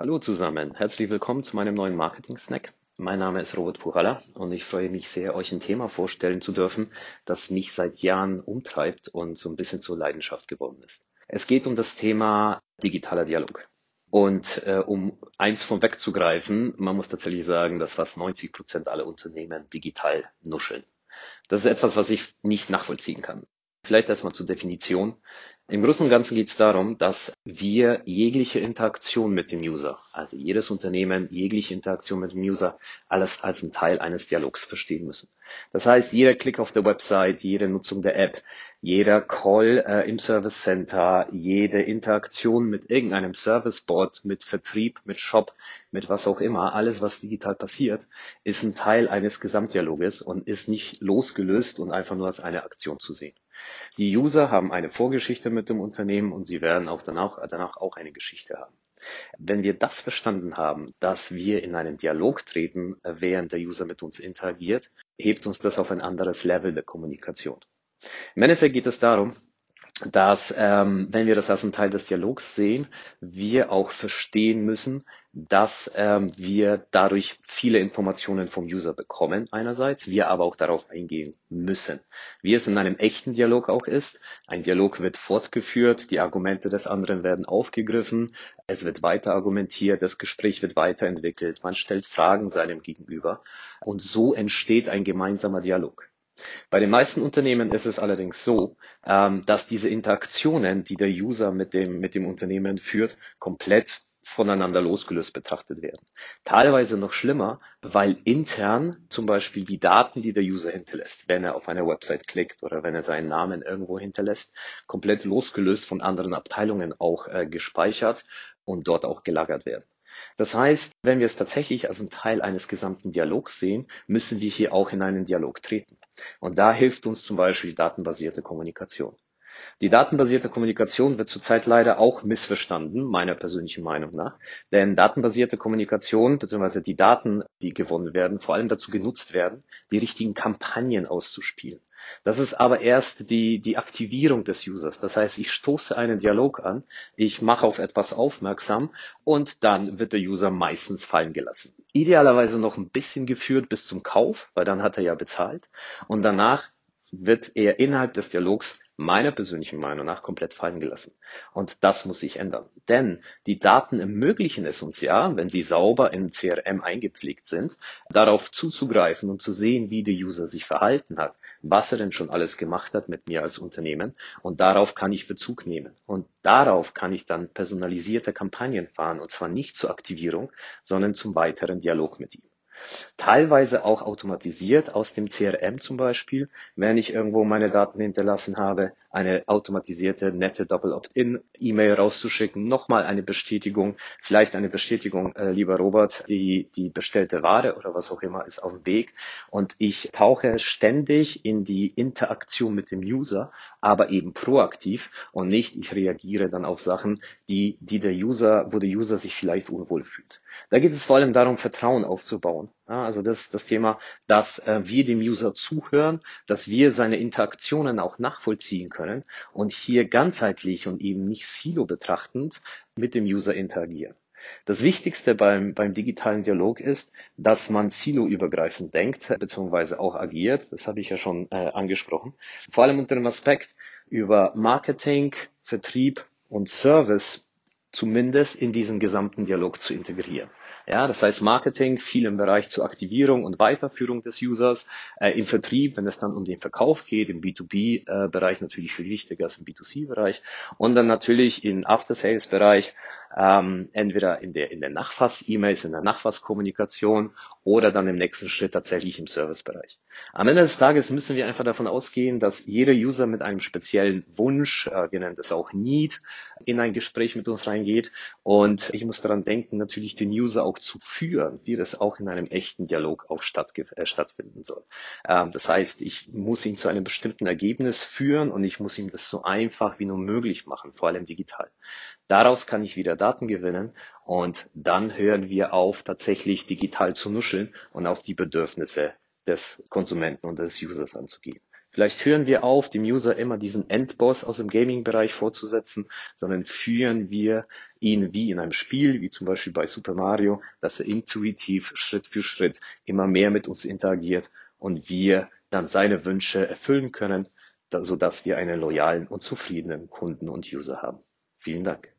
Hallo zusammen, herzlich willkommen zu meinem neuen Marketing-Snack. Mein Name ist Robert Puralla und ich freue mich sehr, euch ein Thema vorstellen zu dürfen, das mich seit Jahren umtreibt und so ein bisschen zur Leidenschaft geworden ist. Es geht um das Thema digitaler Dialog. Und äh, um eins von wegzugreifen, man muss tatsächlich sagen, dass fast 90 Prozent aller Unternehmen digital nuscheln. Das ist etwas, was ich nicht nachvollziehen kann. Vielleicht erstmal zur Definition. Im Großen und Ganzen geht es darum, dass wir jegliche Interaktion mit dem User, also jedes Unternehmen, jegliche Interaktion mit dem User, alles als ein Teil eines Dialogs verstehen müssen. Das heißt, jeder Klick auf der Website, jede Nutzung der App, jeder Call äh, im Service Center, jede Interaktion mit irgendeinem Servicebot, mit Vertrieb, mit Shop, mit was auch immer, alles, was digital passiert, ist ein Teil eines Gesamtdialoges und ist nicht losgelöst und einfach nur als eine Aktion zu sehen. Die User haben eine Vorgeschichte mit dem Unternehmen und sie werden auch danach, danach auch eine Geschichte haben. Wenn wir das verstanden haben, dass wir in einen Dialog treten, während der User mit uns interagiert, hebt uns das auf ein anderes Level der Kommunikation. Im Endeffekt geht es darum, dass, ähm, wenn wir das als einen Teil des Dialogs sehen, wir auch verstehen müssen, dass ähm, wir dadurch viele Informationen vom User bekommen einerseits, wir aber auch darauf eingehen müssen. Wie es in einem echten Dialog auch ist, ein Dialog wird fortgeführt, die Argumente des anderen werden aufgegriffen, es wird weiter argumentiert, das Gespräch wird weiterentwickelt, man stellt Fragen seinem Gegenüber und so entsteht ein gemeinsamer Dialog. Bei den meisten Unternehmen ist es allerdings so, ähm, dass diese Interaktionen, die der User mit dem, mit dem Unternehmen führt, komplett voneinander losgelöst betrachtet werden. Teilweise noch schlimmer, weil intern zum Beispiel die Daten, die der User hinterlässt, wenn er auf eine Website klickt oder wenn er seinen Namen irgendwo hinterlässt, komplett losgelöst von anderen Abteilungen auch äh, gespeichert und dort auch gelagert werden. Das heißt, wenn wir es tatsächlich als einen Teil eines gesamten Dialogs sehen, müssen wir hier auch in einen Dialog treten. Und da hilft uns zum Beispiel die datenbasierte Kommunikation. Die datenbasierte Kommunikation wird zurzeit leider auch missverstanden, meiner persönlichen Meinung nach. Denn datenbasierte Kommunikation bzw. die Daten, die gewonnen werden, vor allem dazu genutzt werden, die richtigen Kampagnen auszuspielen. Das ist aber erst die, die Aktivierung des Users. Das heißt, ich stoße einen Dialog an, ich mache auf etwas aufmerksam und dann wird der User meistens fallen gelassen. Idealerweise noch ein bisschen geführt bis zum Kauf, weil dann hat er ja bezahlt. Und danach wird er innerhalb des Dialogs meiner persönlichen Meinung nach komplett fallen gelassen. Und das muss sich ändern. Denn die Daten ermöglichen es uns ja, wenn sie sauber in CRM eingepflegt sind, darauf zuzugreifen und zu sehen, wie der User sich verhalten hat, was er denn schon alles gemacht hat mit mir als Unternehmen. Und darauf kann ich Bezug nehmen. Und darauf kann ich dann personalisierte Kampagnen fahren. Und zwar nicht zur Aktivierung, sondern zum weiteren Dialog mit ihm teilweise auch automatisiert aus dem CRM zum Beispiel, wenn ich irgendwo meine Daten hinterlassen habe, eine automatisierte nette Double Opt-in-E-Mail rauszuschicken, nochmal eine Bestätigung, vielleicht eine Bestätigung, äh, lieber Robert, die, die bestellte Ware oder was auch immer ist auf dem Weg und ich tauche ständig in die Interaktion mit dem User, aber eben proaktiv und nicht ich reagiere dann auf Sachen, die, die der User, wo der User sich vielleicht unwohl fühlt. Da geht es vor allem darum, Vertrauen aufzubauen. Ja, also das, das Thema, dass äh, wir dem User zuhören, dass wir seine Interaktionen auch nachvollziehen können und hier ganzheitlich und eben nicht silo betrachtend mit dem User interagieren. Das Wichtigste beim, beim digitalen Dialog ist, dass man siloübergreifend denkt bzw. auch agiert. Das habe ich ja schon äh, angesprochen. Vor allem unter dem Aspekt über Marketing, Vertrieb und Service zumindest in diesen gesamten Dialog zu integrieren. Ja, das heißt Marketing, viel im Bereich zur Aktivierung und Weiterführung des Users, äh, im Vertrieb, wenn es dann um den Verkauf geht, im B2B-Bereich äh, natürlich viel wichtiger als im B2C-Bereich und dann natürlich im After-Sales-Bereich, ähm, entweder in der, in der Nachfass-E-Mails, in der Nachfass-Kommunikation oder dann im nächsten Schritt tatsächlich im Service-Bereich. Am Ende des Tages müssen wir einfach davon ausgehen, dass jeder User mit einem speziellen Wunsch, äh, wir nennen das auch Need, in ein Gespräch mit uns reingeht und ich muss daran denken, natürlich den User auch zu führen, wie das auch in einem echten Dialog auch äh, stattfinden soll. Ähm, das heißt, ich muss ihn zu einem bestimmten Ergebnis führen und ich muss ihm das so einfach wie nur möglich machen, vor allem digital. Daraus kann ich wieder Daten gewinnen und dann hören wir auf, tatsächlich digital zu nuscheln und auf die Bedürfnisse des Konsumenten und des Users anzugehen. Vielleicht hören wir auf, dem User immer diesen Endboss aus dem Gaming-Bereich vorzusetzen, sondern führen wir ihn wie in einem Spiel, wie zum Beispiel bei Super Mario, dass er intuitiv Schritt für Schritt immer mehr mit uns interagiert und wir dann seine Wünsche erfüllen können, sodass wir einen loyalen und zufriedenen Kunden und User haben. Vielen Dank.